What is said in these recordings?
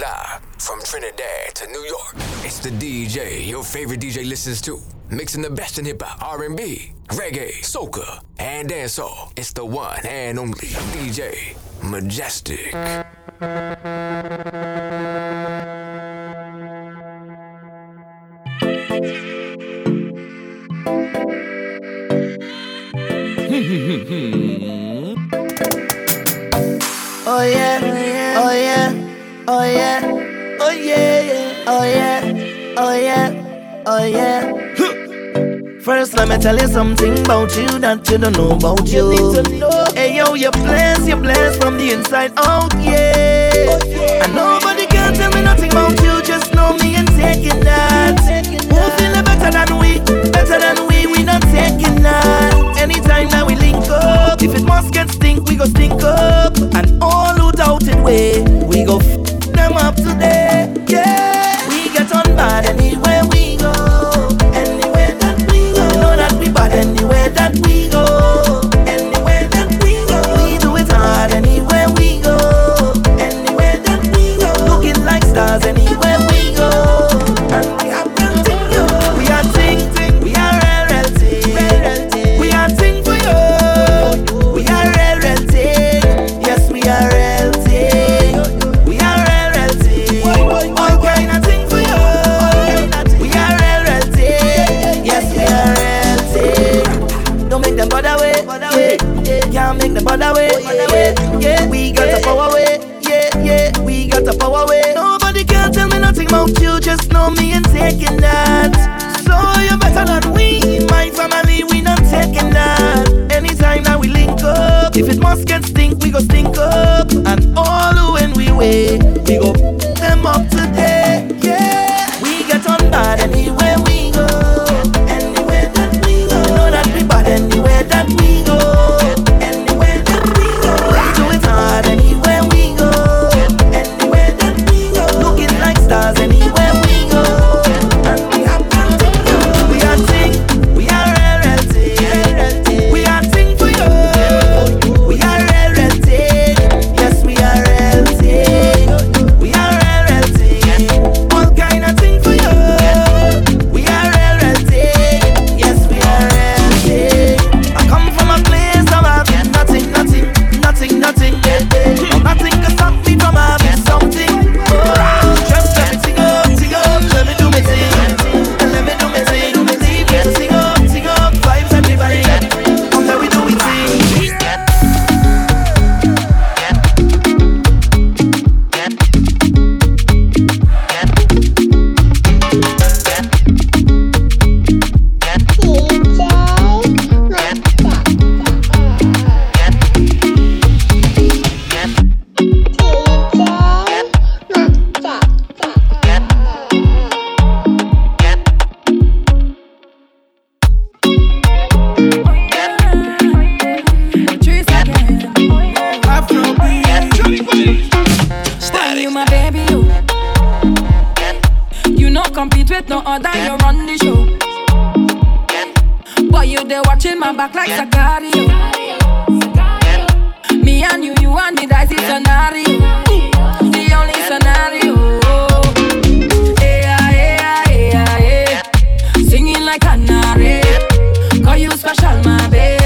live from Trinidad to New York. It's the DJ your favorite DJ listens to, mixing the best in hip hop, R&B, reggae, soca, and dancehall. It's the one and only DJ Majestic. oh yeah, oh yeah oh yeah, oh yeah, oh yeah, oh yeah, oh yeah. Huh. First, let me tell you something about you that you don't know about you. you. Hey yo, you're blessed, you're blessed from the inside out, oh, yeah. And nobody can tell me nothing about you, just know me and taking that. Taking Who feel better than we, better than we, we not taking that. Anytime that we link up, if it must get stink, we go stink up. And all who doubt it, way, we go. F- them up today. Yeah, we get on bad anywhere we go. Anywhere that we go, you know that we bad anywhere. Static. You my baby, you. You no compete with no other. You run the show. Boy, you they watching my back like Zakaria. Me and you, you and me, that's the scenario. The only scenario. Singing like canary, call you special, my baby.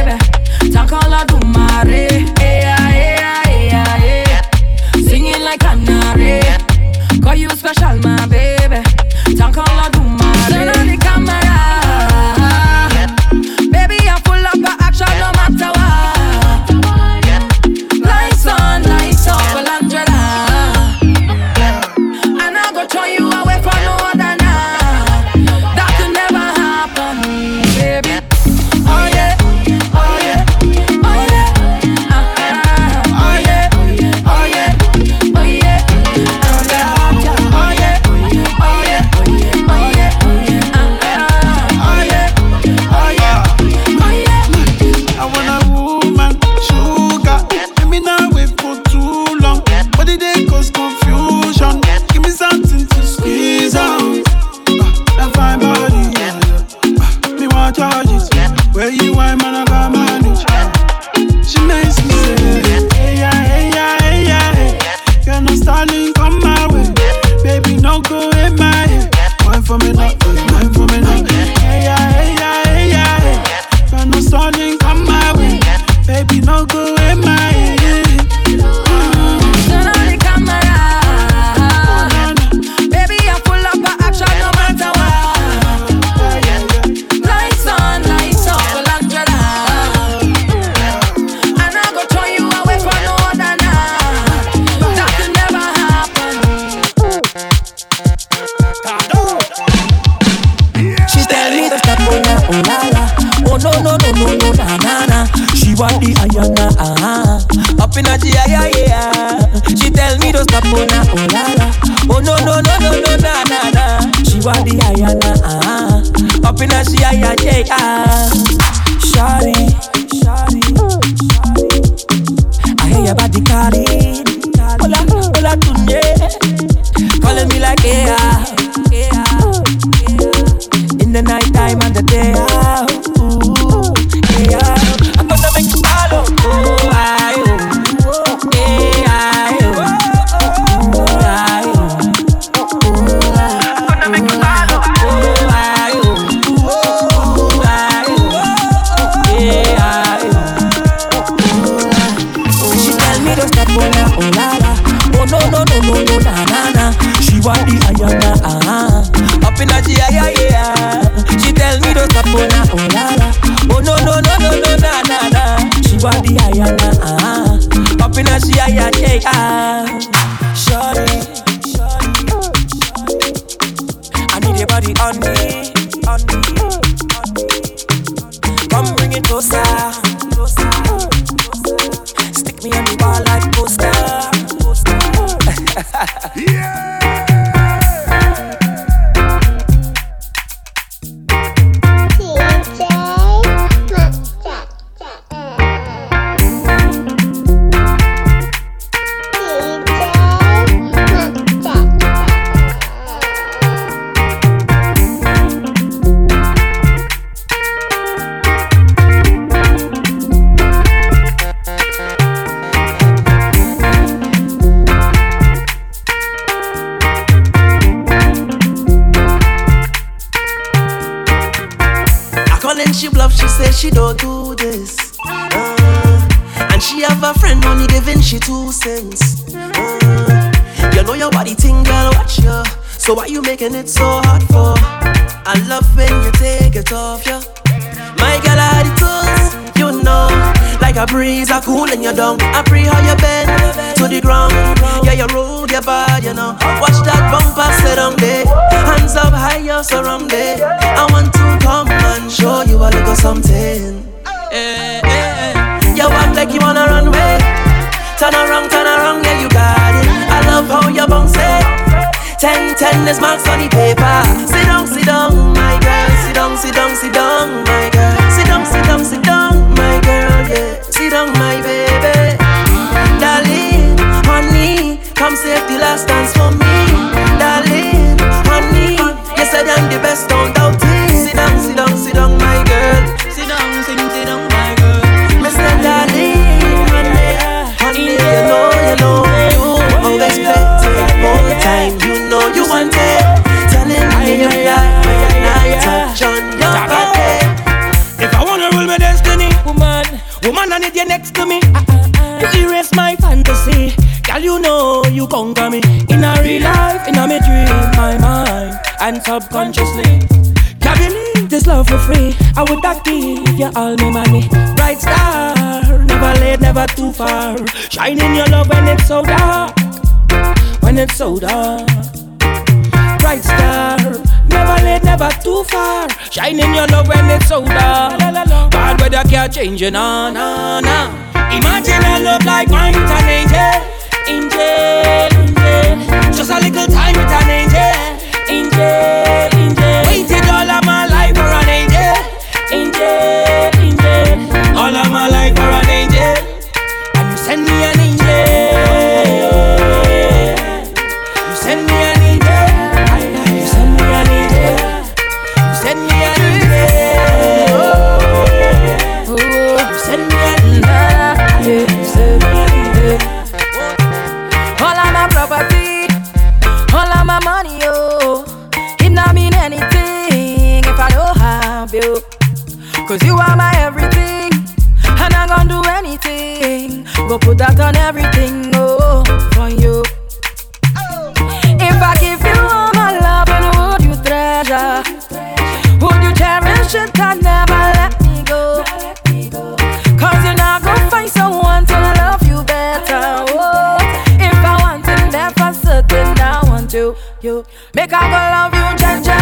you. Make I go love you, Jaja,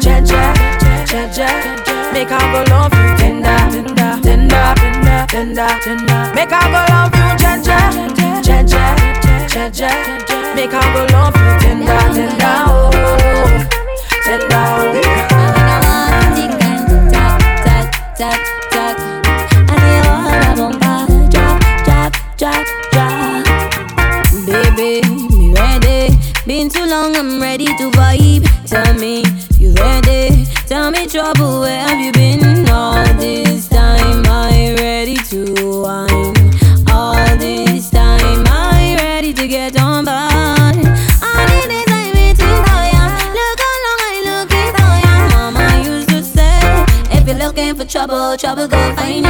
Jaja, Jaja. Make I go love you, tender, tender, tender, tender, tender. Make I go love you, Jaja, Jaja, Jaja. Make I go love you, tender, tender, oh, tender. Oh. ready to vibe? Tell me you ready. Tell me, trouble, where have you been all this time? I ready to wine. All this time, I ready to get on board. All this time, ya. Look how long I look at ya. Mama used to say, if you're looking for trouble, trouble go find ya.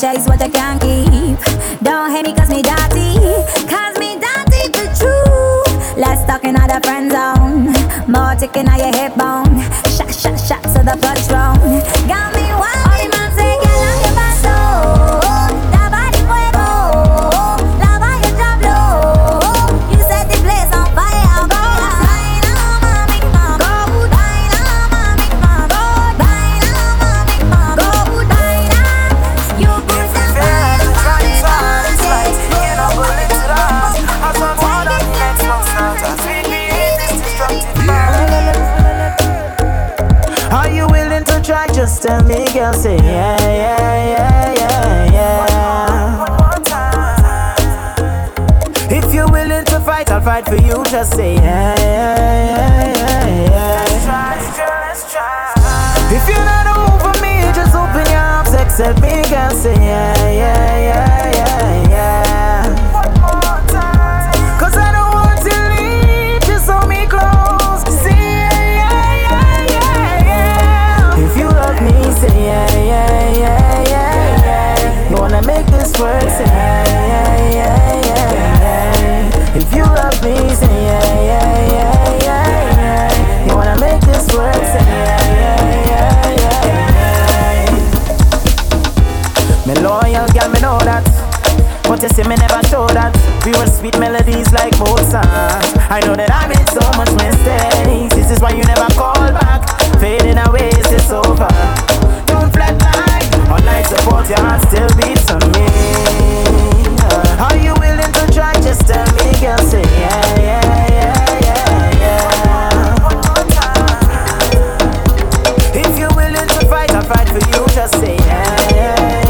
chase what I can keep. Don't hate me cause me dirty, cause me dirty the truth. Let's talk in other friend zone, more ticking on your hip bone. for you, just say yeah. yeah. say me never show that. We were sweet melodies like Mozart. I know that I made so much mistakes. This is why you never call back. Fading away, it's over. Don't flatline All night support, your heart still beats on me. Are you willing to try? Just tell me, girl, say yeah, yeah, yeah Fight, I'll fight for you, just say yeah, yeah, yeah.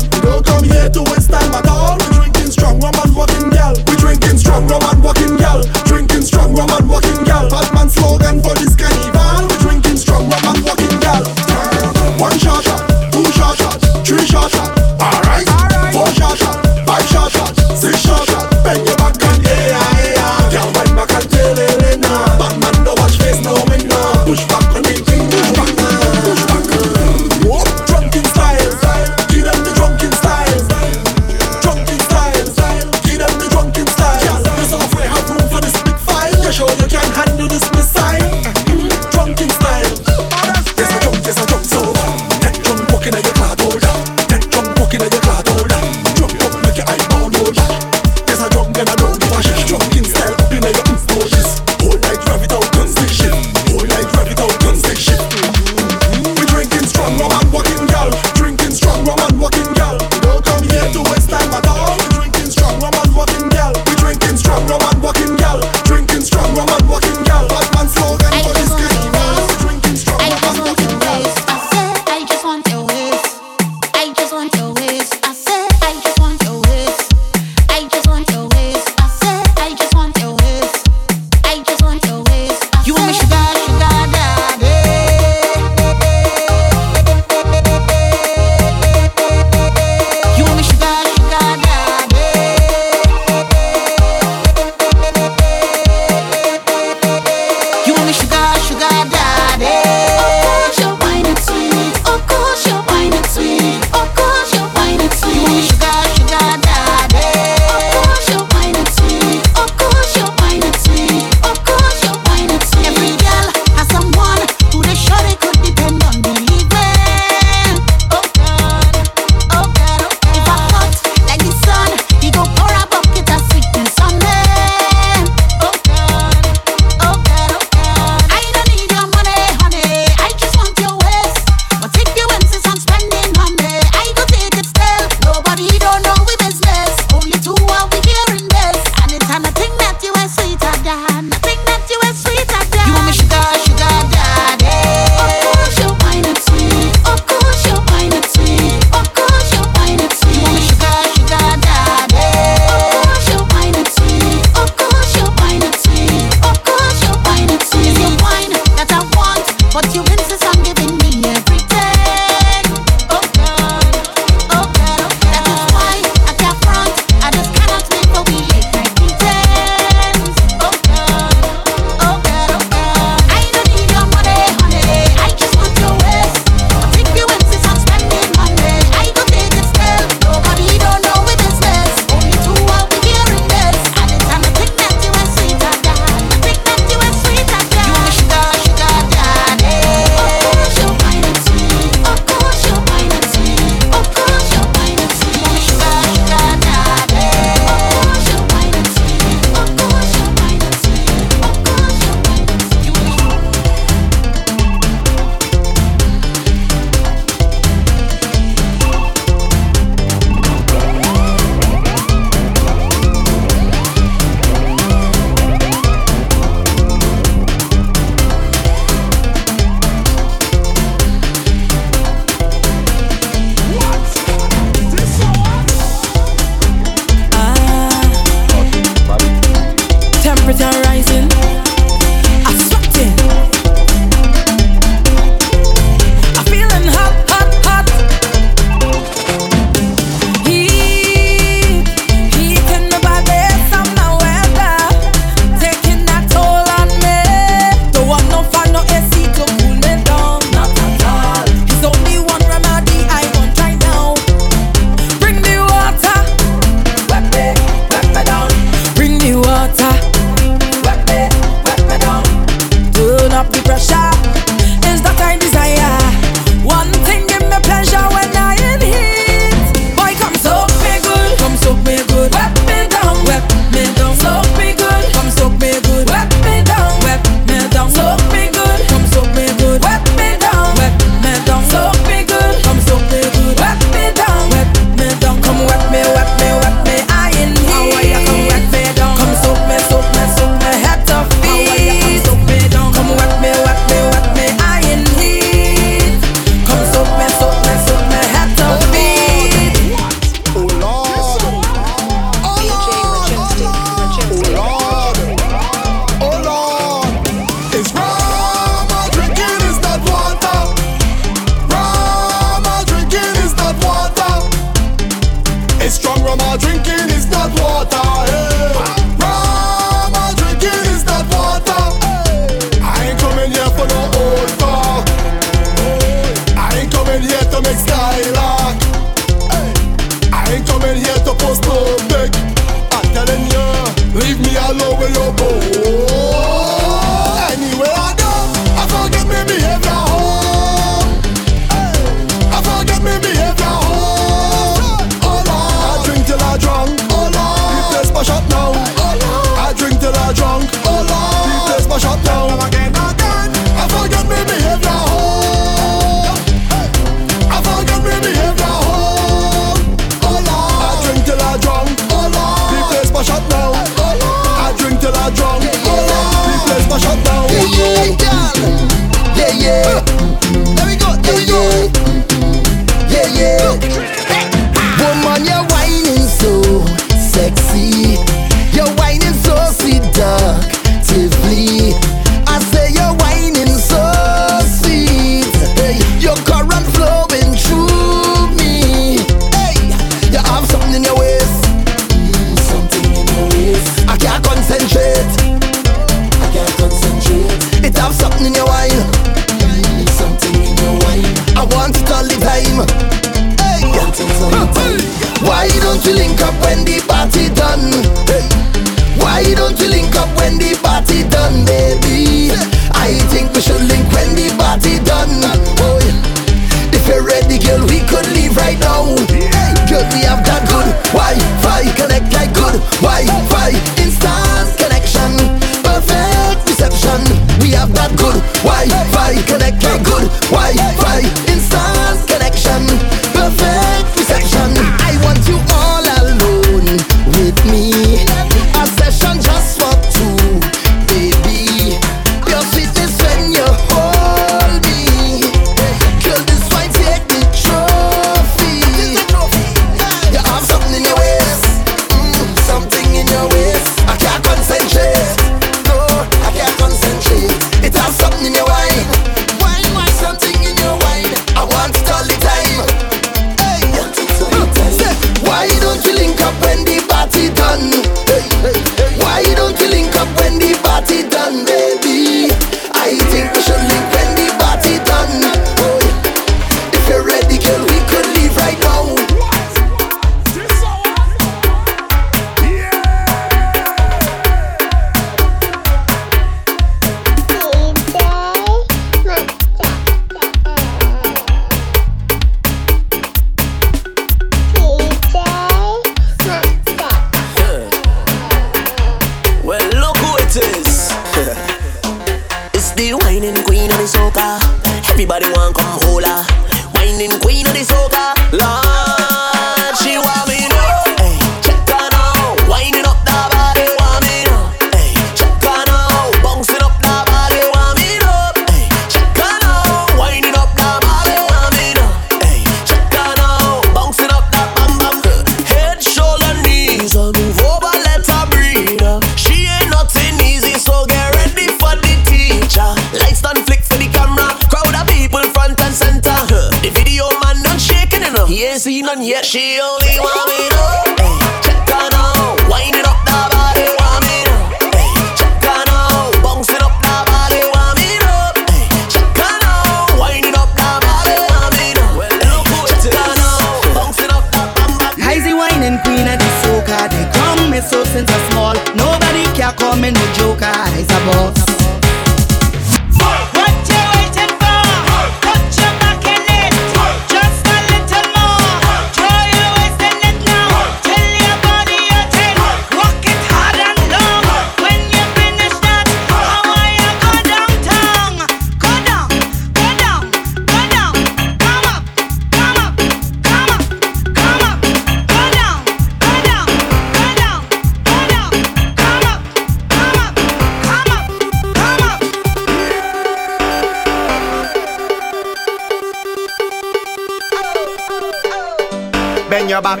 your back,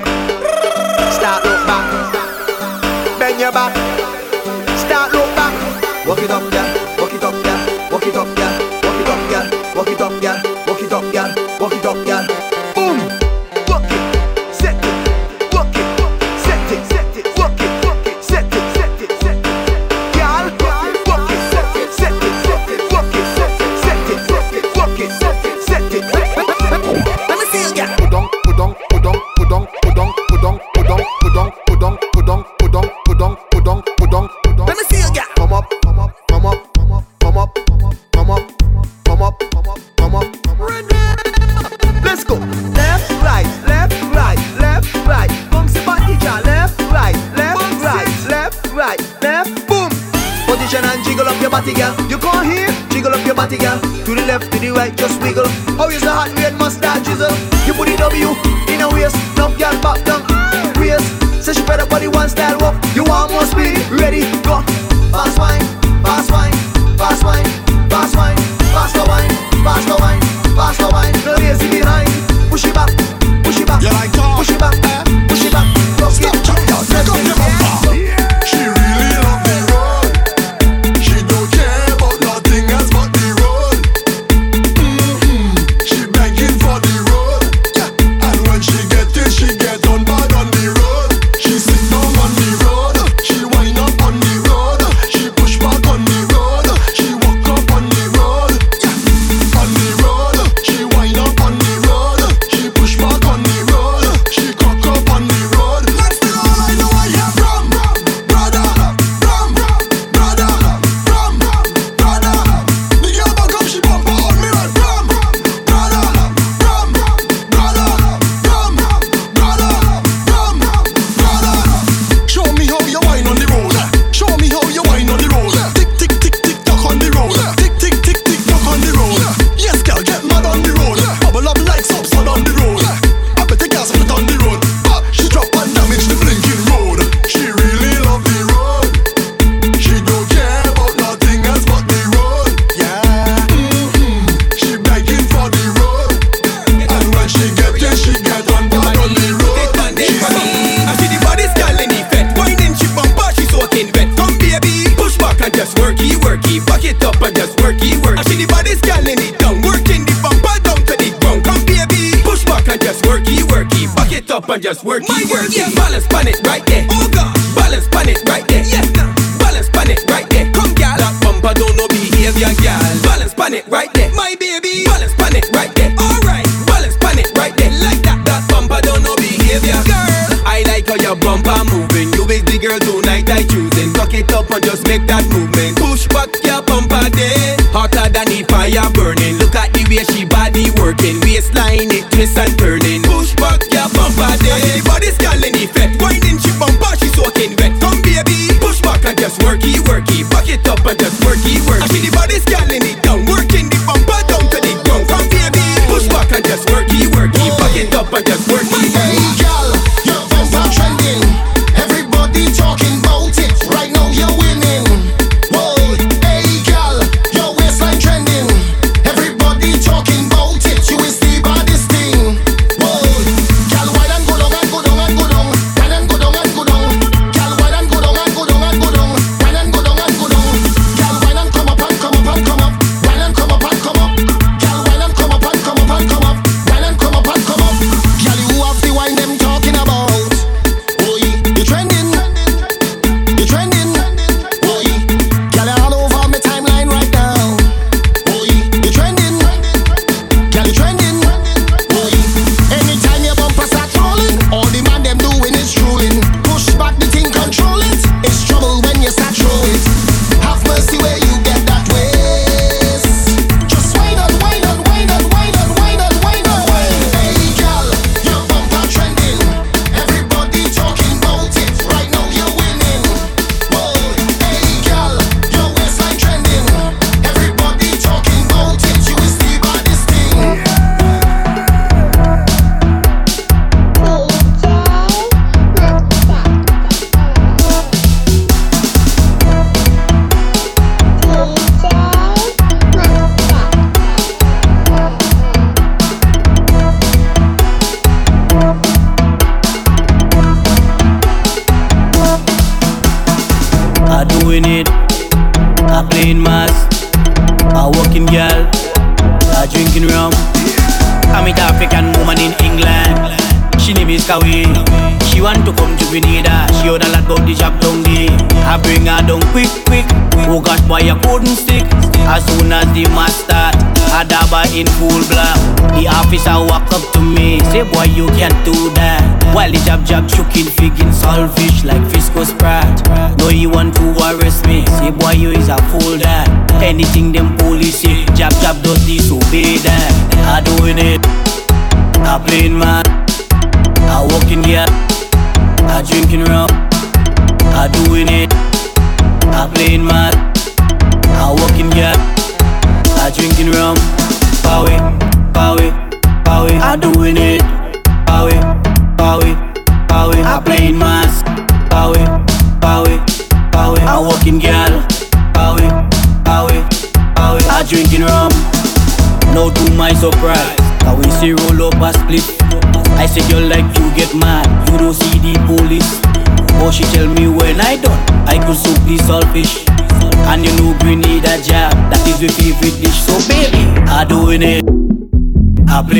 start look back. Bend your back, start look back. Walk it up, yeah.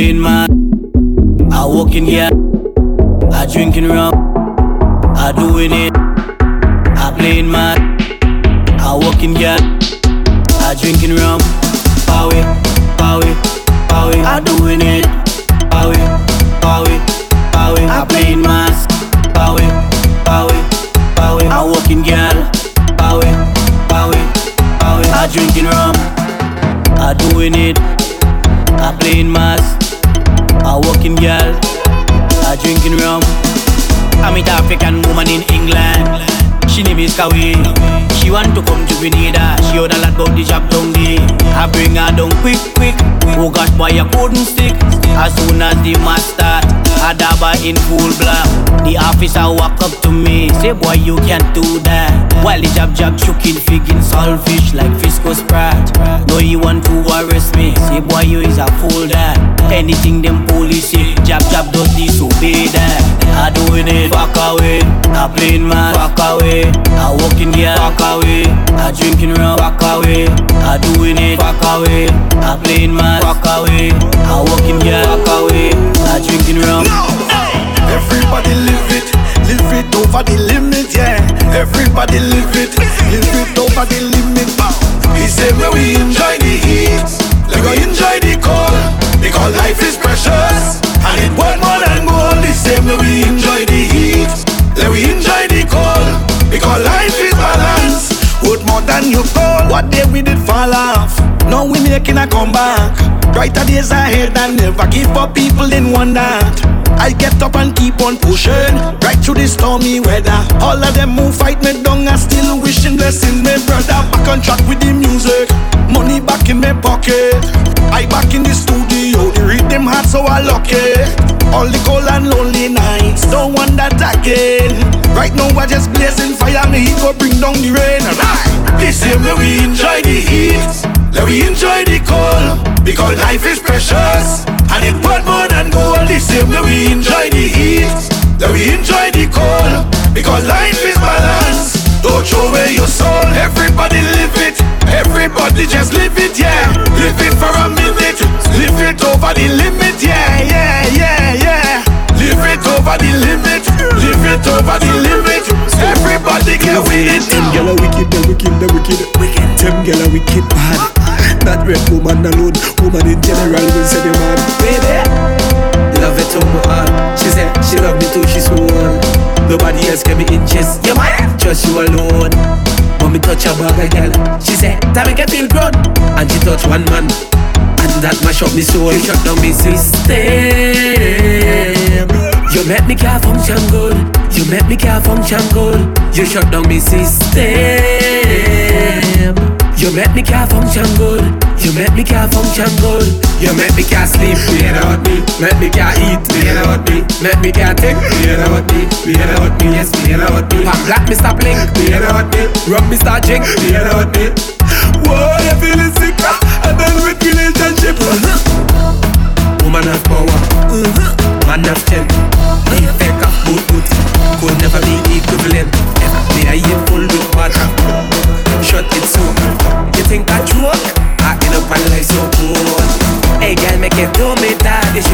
Man, I walking here, I drinking rum, I couldn't stick. As soon as the I dabba in full black. The officer walk up to me, say, boy, you can't do that. While the jab jab choking figgin' saltfish like Frisco Sprat. No, you want to arrest me, say, boy, you is a fool that. Anything them police say, jab jab does disobey that. I doing it, fuck away. I playing man, fuck away. I walking here, fuck away. I drinking rum, fuck away. I doing it, fuck away. I playing man, fuck away. I walking here, fuck away. I drinking rum. Everybody live it, live it over the limit, yeah. Everybody live it, live it over the limit. He said, when we enjoy the heat, let go enjoy the cold, because life is precious and it worth more than gold. He said, when we enjoy Worth more than. What day we did fall off, now we making a comeback. Brighter days ahead and never give up. People in one that. I get up and keep on pushing right through the stormy weather. All of them who fight me down are still wishing blessings, my brother. Back on track with the music, money back in my pocket. I back in the studio, the rhythm hard so I lock it. All the cold and lonely nights, don't want that again. Right now I just blazing fire, me go bring down the rain. Right. This year where we enjoy the heat, let we enjoy the cold, because life is precious and it worth more than gold. This year where we enjoy the heat, let we enjoy the cold, because life is balance. Don't throw away your soul, everybody live it. Everybody just live it, yeah. Live it for a minute, live it over the limit, yeah, yeah, yeah, yeah. Live it over the limit, live it over the limit. Everybody get with it. Them gyal are wicked, they wicked, they wicked. Wicked. Them gyal are wicked bad. Not red woman alone, woman in general will say them mad. Baby, love it to my heart. She said she love me too, she swore. Nobody else can be interest. You might just you alone. Me touch a bag, girl, she said Time make get feel grown. And she touch one man. And that mash up me soul, you shut down me system. You make me can't function good. You make me can't function good. You shut down me system. You make me can't function good. You make me can't function good. You make me can't sleep without me. Make me can't eat without me. Make me can't think without me. Without me, yes, without me. I'm black, Mr. Blink without me. Rock, Mr. Jink without me. Whoa, you're feeling sick, ah? and then with relationship. Uh-huh. Woman has power. Uh-huh. Man has strength. Effect of both boots could never be equivalent. They are here full of matter. Shut it so. You think I joke? I get up and like so cool. Hey, girl, make it do me that. It's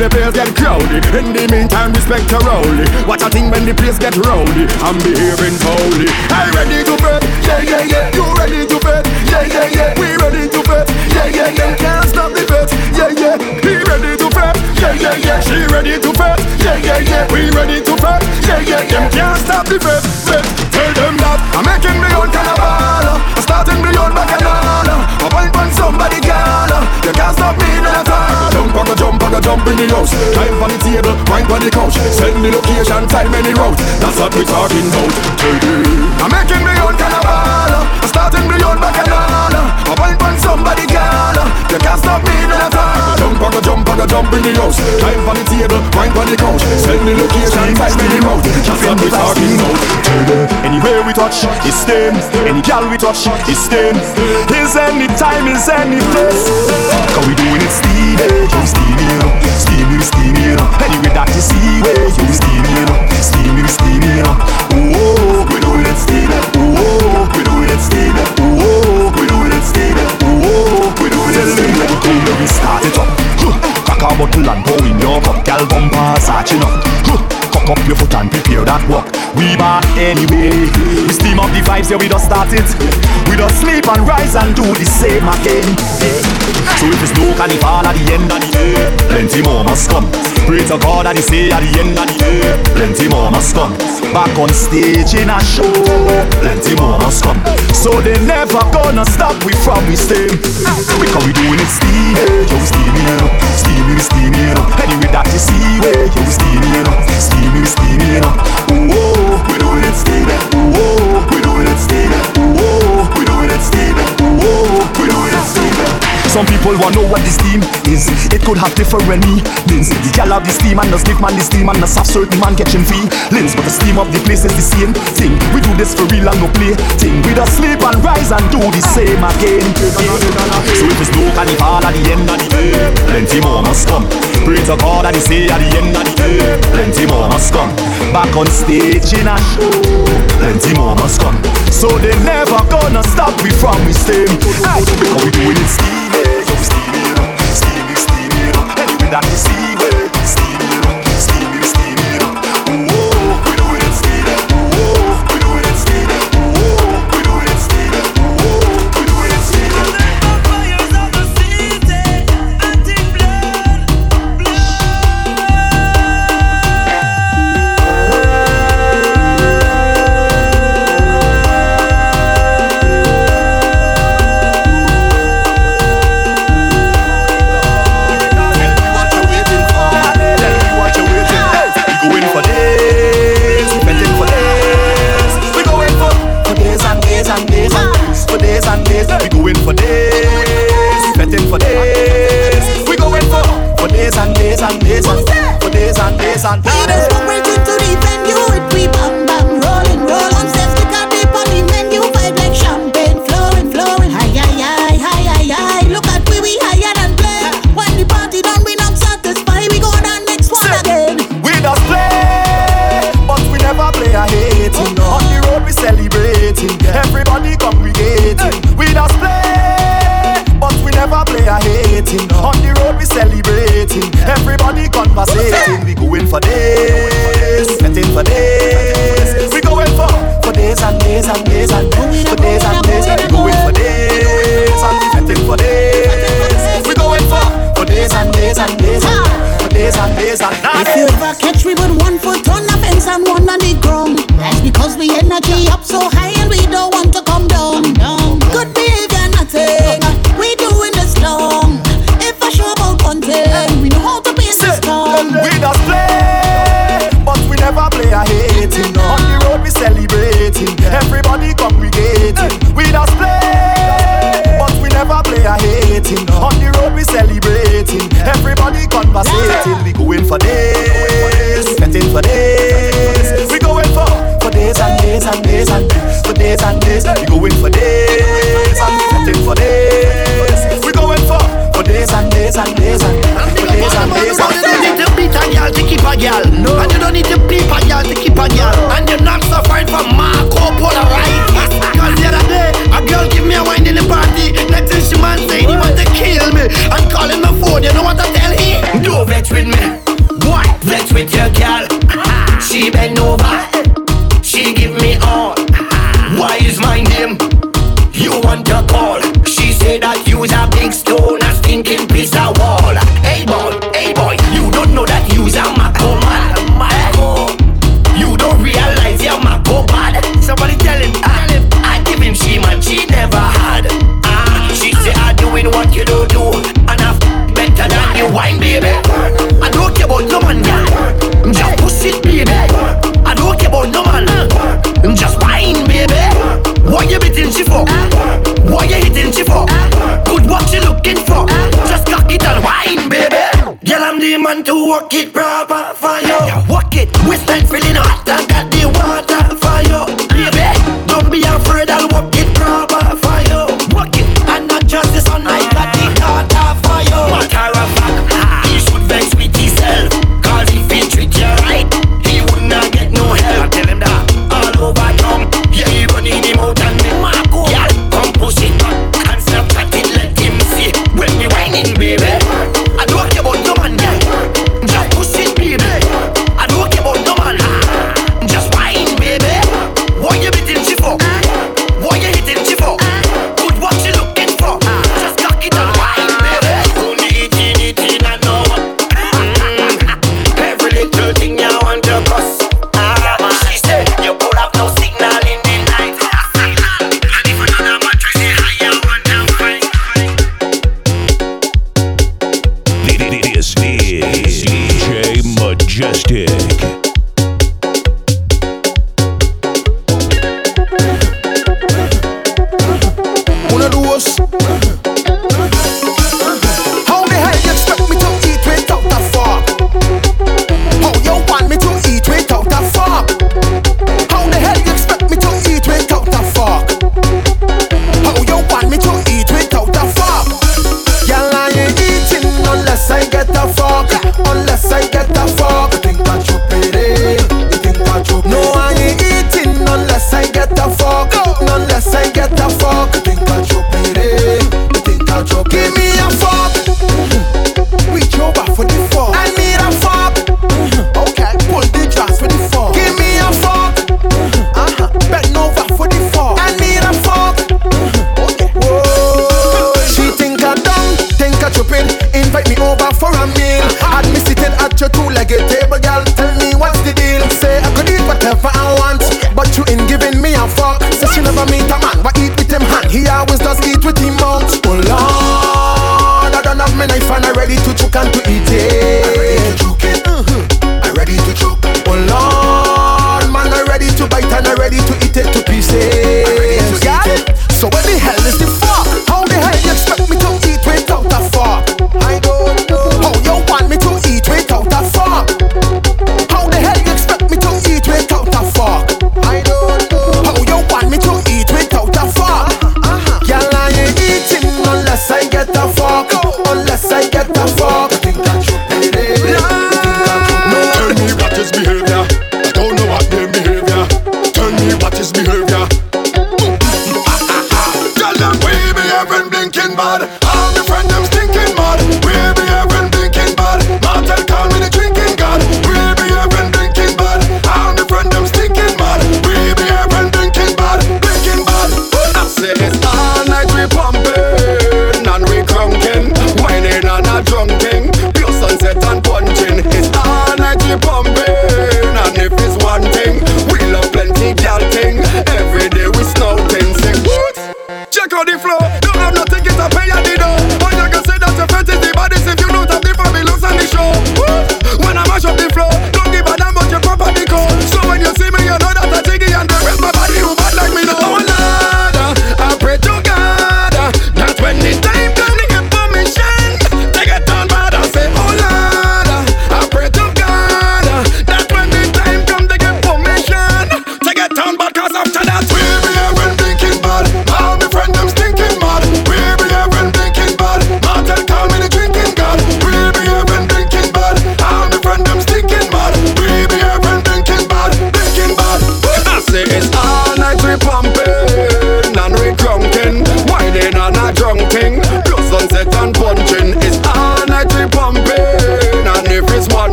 the place get crowded. In the meantime, respect to rowley. Watch a thing when the place get rowdy. I'm behaving holy. I ready to bet, yeah yeah yeah. You ready to bet, yeah yeah yeah. We ready to bet, yeah yeah yeah. Can't stop the bet, yeah yeah. He ready to bet, yeah yeah yeah. She ready to bet, yeah yeah yeah. We ready to bet, yeah yeah yeah. Can't stop the bet, bet. Tell them that I'm making me own carnival. I'm starting me own bacchanal. I wine on somebody gala. You can't stop me all. Jump, I go jump, I go jump in the house. Climb on the table, wine on the couch. Send the location, time any route. That's what we talking about. I'm making me own carnival. I'm starting me own bacchanal. I wine on somebody gala. You can't stop me all. Jump, I go jump, I go jump in the house. Climb on the table, wine on the couch. Send the location, time any route. That's what we talking about. Anywhere we touch, it's stain. Any gal we touch, it's stain. Is any time, is any place. Cause we doing it steamy, you steamy, you know. Steamy, we steamy, you know. Anyway that you see, way you steamy, you know. Steamy, we steamy, you know. Ooh, we doing it steamy. Ooh, we doing it steamy. Ooh, we doing it steamy. Ooh, we doing it steamy. Cool, let me start it up. Crack a bottle and pour in your cup, gal bumper, satching up. Cock up your foot and prepare that walk. We back anyway. We steam up the vibes, yeah, we just start it. We just sleep and rise and do the same again. So if it's no carnival at the end of the day, plenty more must come. Pray to God that He say at the end of the day, plenty more must come. Back on stage in a show, plenty more must come. So they never gonna stop we from we stay. Because we doing it steamy, yo, we know. Steamy, steamy, you know. Anyway that you see, way, yo, we steamy, you know. Steamy, steamy, you know. Ooh, we doing it steamy. Ooh, we doing it steamy. Ooh, we doing it steamy. Ooh, we doing. Some people wanna know what this team is. It could have different meanings. The gal have the steam and the stiff man this team and the soft certain man catching feelings. But the steam of the place is the same thing. We do this for real and no play thing. We just sleep and rise and do the same again. So if it's no carnival at the end of the day, plenty more must come. Pray to God that He say at the end of the day, plenty more must come. Back on stage in a show, plenty more must come. So they never gonna stop me from we stay. Aye, because we doing it steamy, you know, steamy, steamy, you know. Anyway that see,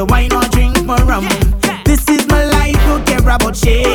So why not drink more rum? This is my life, don't care about shame.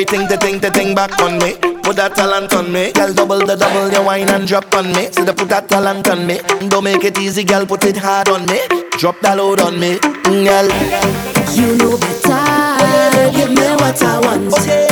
everything, the thing, the thing back on me. Put that talent on me, girl. Double the double, your wine and drop on me. So they put that talent on me. Don't make it easy, girl. Put it hard on me. Drop that load on me, girl. You know better. Give me what I want. Okay.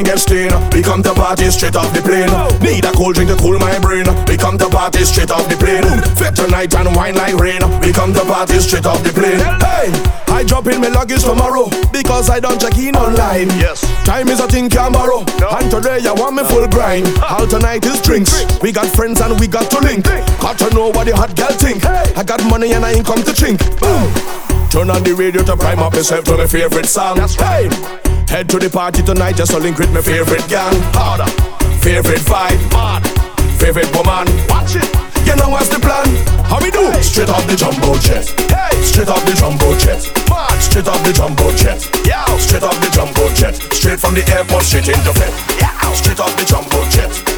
mind get stained. We come to party straight off the plane. Need a cold drink to cool my brain. We come to party straight off the plane. Fit tonight and wine like rain. We come to party straight off the plane. Hey, I drop in my luggage tomorrow because I don't check in online. Yes, time is a thing can borrow. No. And today I want me full grind. All tonight is drinks. We got friends and we got to link. Got to know what the hot girl think. I got money and I ain't come to drink. Boom. Turn on the radio to prime up yourself to my favorite song. That's right. Hey. Head to the party tonight, just all with my favorite gang. Harder, favorite vibe, man, favorite woman. Watch it. You know what's the plan? How we do? Hey. Straight off the jumbo chest. Hey. Straight off the jumbo chest. Man. Straight off the jumbo chest. Yeah. Straight off the jumbo jet. Straight from the airport, straight into bed. Yeah. Straight off the jumbo chest.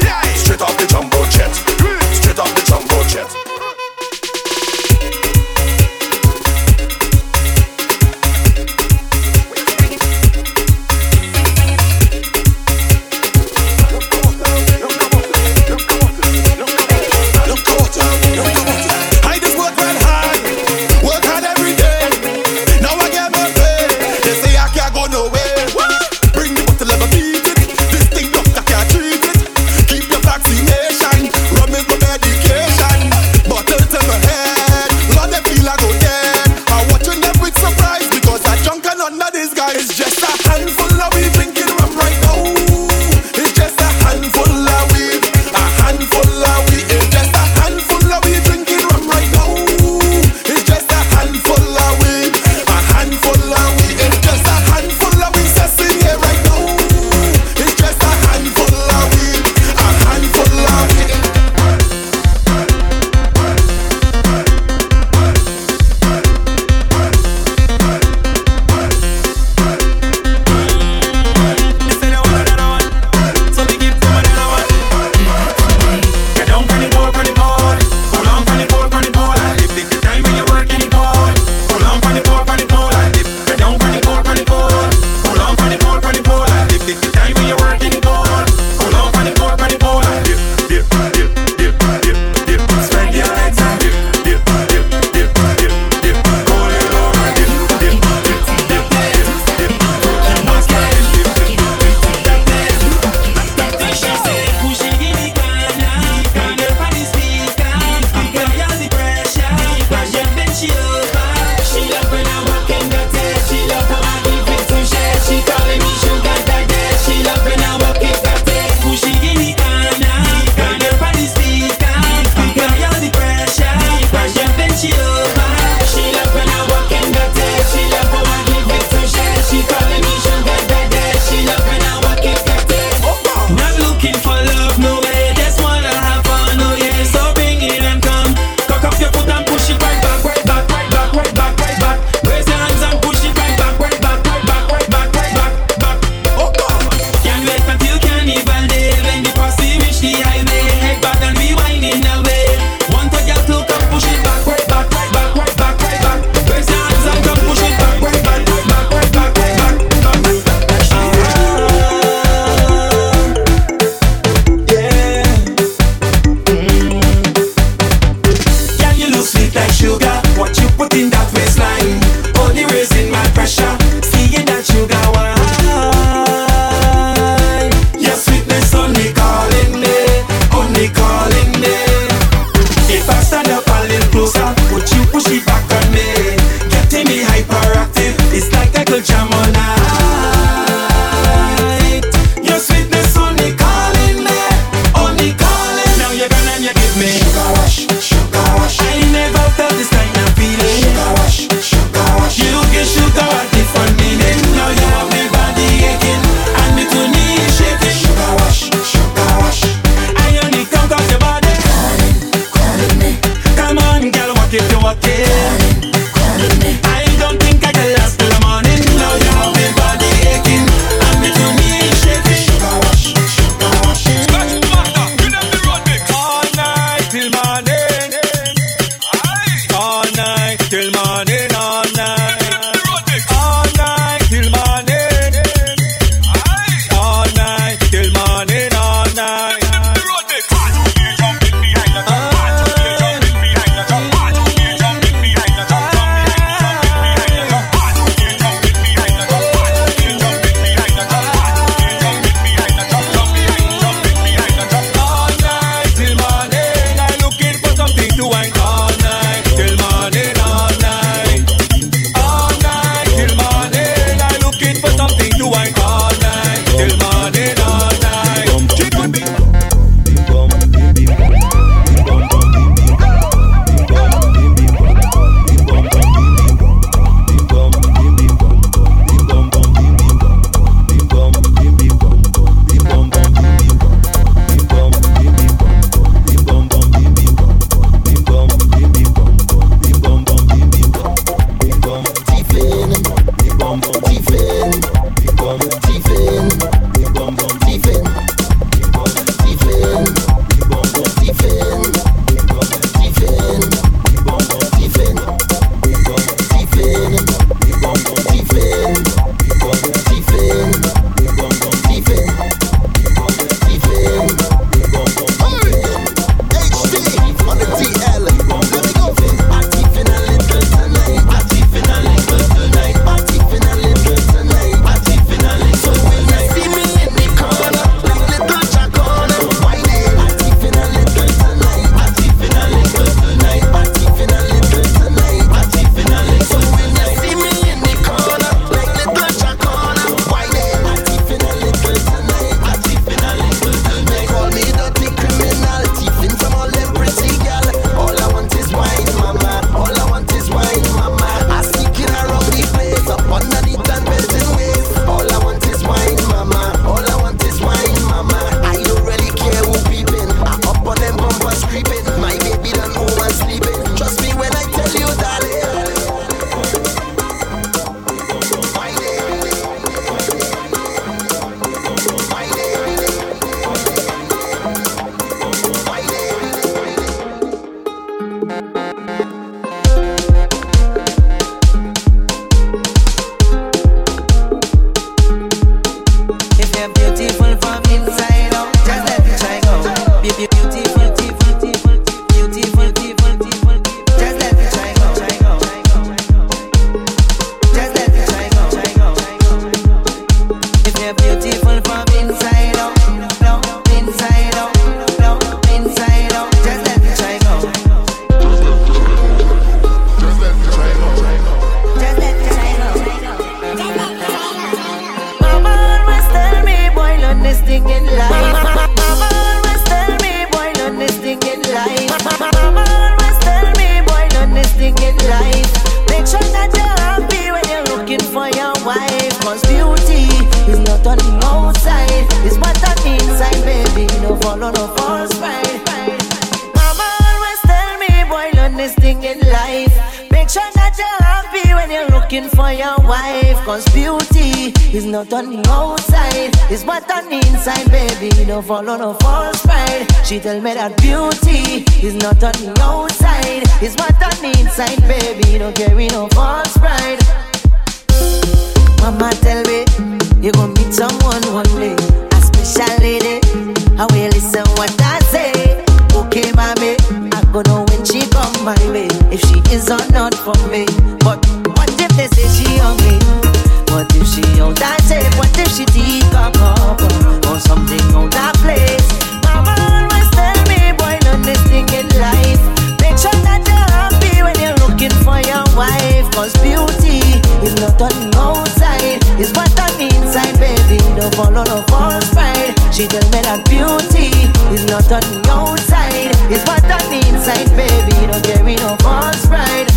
smell of beauty is not on the outside, it's what on the inside, baby. Don't carry no false pride.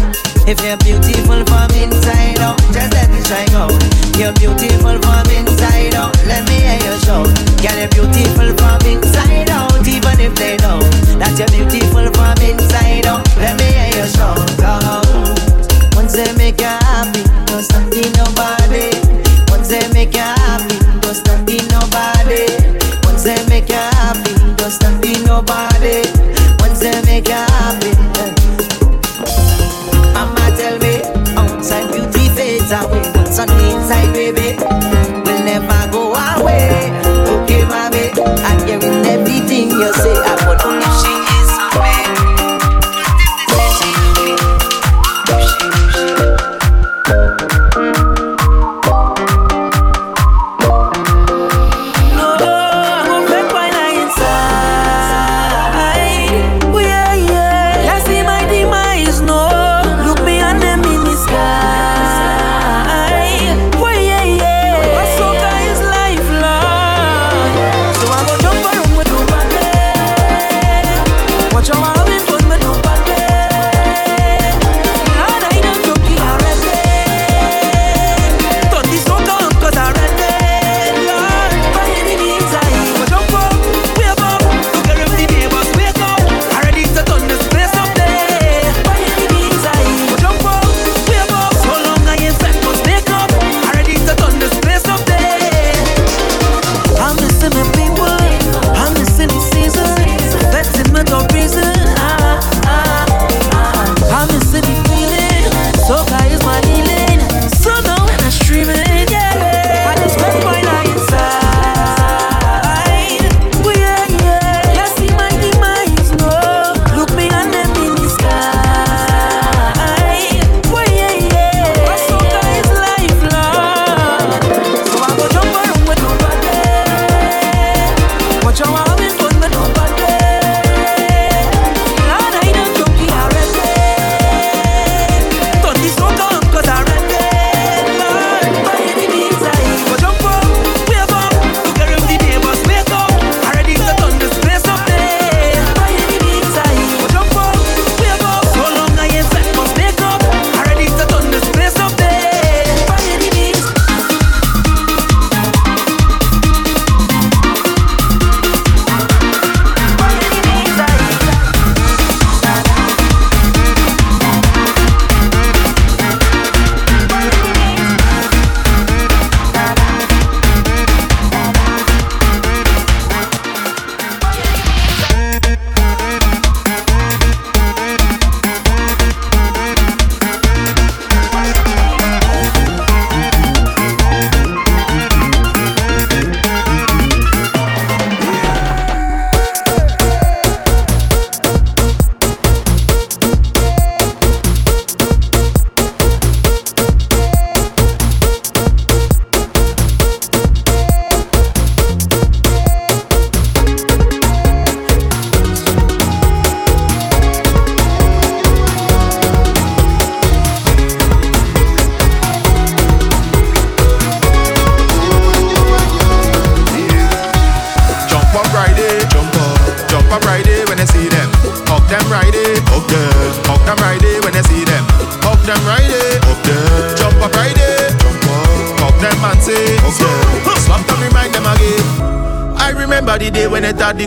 If you're beautiful from inside out, just let it shine out. You're beautiful from inside out, let me hear you shout. Girl, you're beautiful from inside out, even if they know that you're beautiful from inside out. Let me hear you shout out. Once they make you happy, don't stop nobody. nobody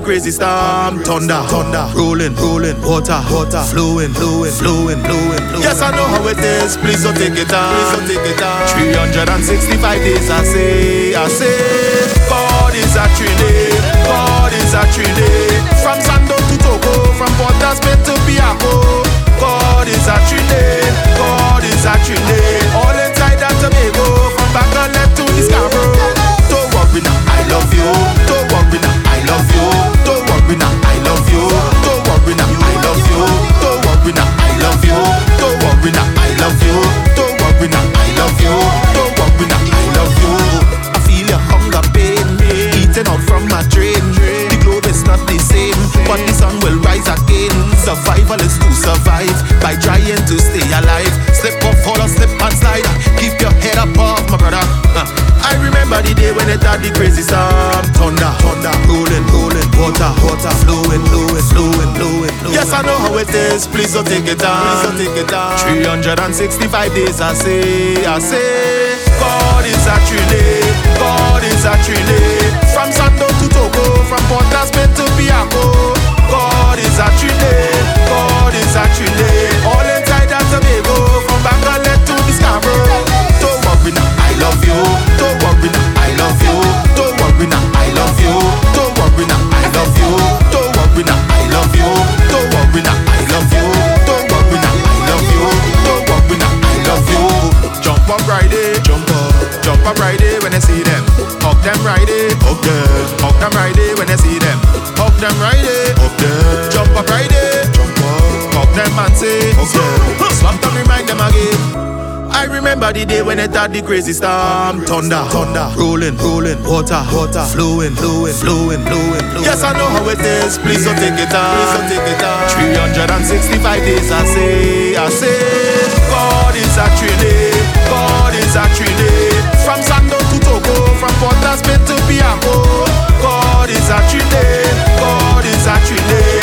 crazy storm. Thunder, thunder, rolling, rolling, water, water, flowing, flowing, flowing, flowing, flowing. Yes, I know how it is. Please don't take it on. Please don't take it on. 365 days, I say, I say. God is a trinity. God is a trinity. From Sando to Toco, from Port of to Piarco. God is a trinity. Survival is to survive by trying to stay alive. Slip or fall or slip and slide. Keep your head up, off, my brother. I remember the day when it had the crazy storm. Thunder, thunder, rolling, rolling, water, water, flowing, flowing, flowing, flowing. Yes, I know how it is. Please don't take it on. Please don't take it on. 365 days, I say, I say. God is a trinity. God is a trinity. From Sando to Toco, from Port Spain to Piarco. God is a trinity. Up Friday when I see them. Hug them Friday, hug them, hug them Friday when I see them. Hug them Friday, hug them. Jump up Friday, jump up, hug them and say, hug them. Slap them, remind them again. I remember the day when it had the crazy storm. Thunder, thunder, rolling, rolling, water, water, flowing, flowing, flowing, flowing, flowing. Yes, I know how it is. Please don't take it on. Please don't take it on. 365 days, I say, I say. God is a trinity importance meant to be a God is actually, God is actually.